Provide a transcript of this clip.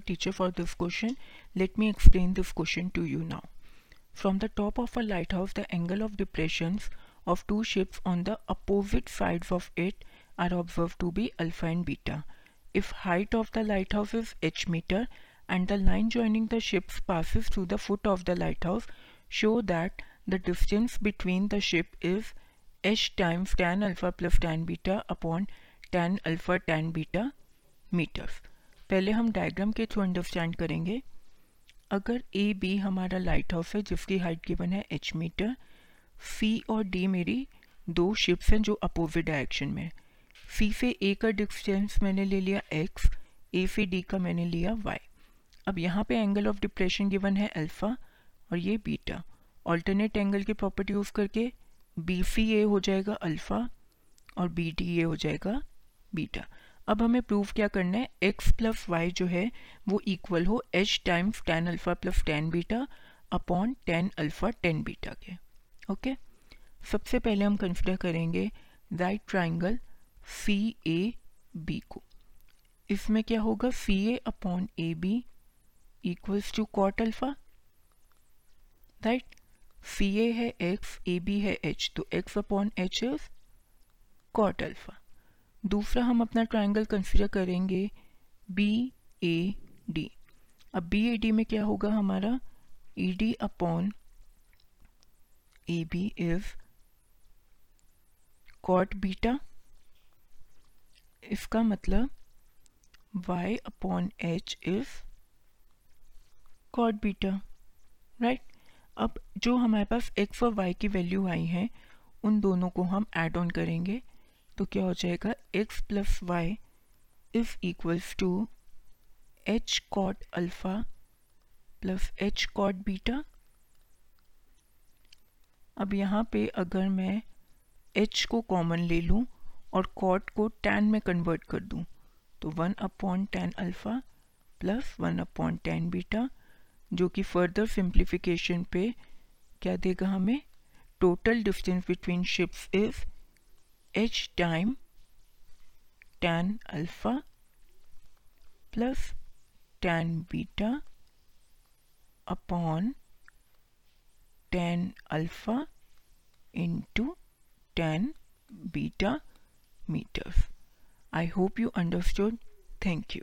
teacher for this question. Let me explain this question to you now. From the top of a lighthouse, the angle of depressions of two ships on the opposite sides of it are observed to be alpha and beta. If height of the lighthouse is h meter and the line joining the ships passes through the foot of the lighthouse, show that the distance between the ship is h times tan alpha plus tan beta upon tan alpha tan beta meters. पहले हम diagram के through understand करेंगे। अगर A B हमारा lighthouse है, जिसकी height given है H metre C और डी मेरी दो शिप्स हैं जो अपोजिट डायरेक्शन में सी से ए का डिस्टेंस मैंने ले लिया एक्स ए से डी का मैंने लिया वाई अब यहाँ पे एंगल ऑफ़ डिप्रेशन गिवन है अल्फ़ा और ये बीटा ऑल्टरनेट एंगल की प्रॉपर्टी यूज़ करके बी सी ए हो जाएगा अल्फ़ा और बी डी ए हो जाएगा बीटा अब हमें प्रूव क्या करना है? एक्स प्लस वाई जो है, वो इक्वल हो H times tan alpha plus tan beta upon tan alpha tan beta के। ओके सबसे पहले हम कंसिडर करेंगे right triangle C A B को। इसमें क्या होगा? C A upon A B equals to cot alpha right C A है एक्स ए बी है एच तो X upon H is cot alpha दूसरा हम अपना ट्राइंगल कंसिडर करेंगे बी ए डी अब बी ए डी में क्या होगा हमारा? E D upon A B is cot beta इसका मतलब y upon H is cot beta right अब जो हमारे पास x और y की वैल्यू आई है, उन दोनों को हम ऐड ऑन करेंगे तो क्या हो जाएगा? X plus Y is equals to H cot alpha plus H cot beta अब यहाँ पे अगर मैं एच को कॉमन ले लूँ और कॉट को टेन में कन्वर्ट कर दूँ तो one upon tan alpha plus one upon tan beta जो कि फर्दर सिंप्लीफिकेशन पे क्या देगा हमें? Total distance between ships is h time tan alpha plus tan beta upon tan alpha into tan beta meters. I hope you understood. Thank you.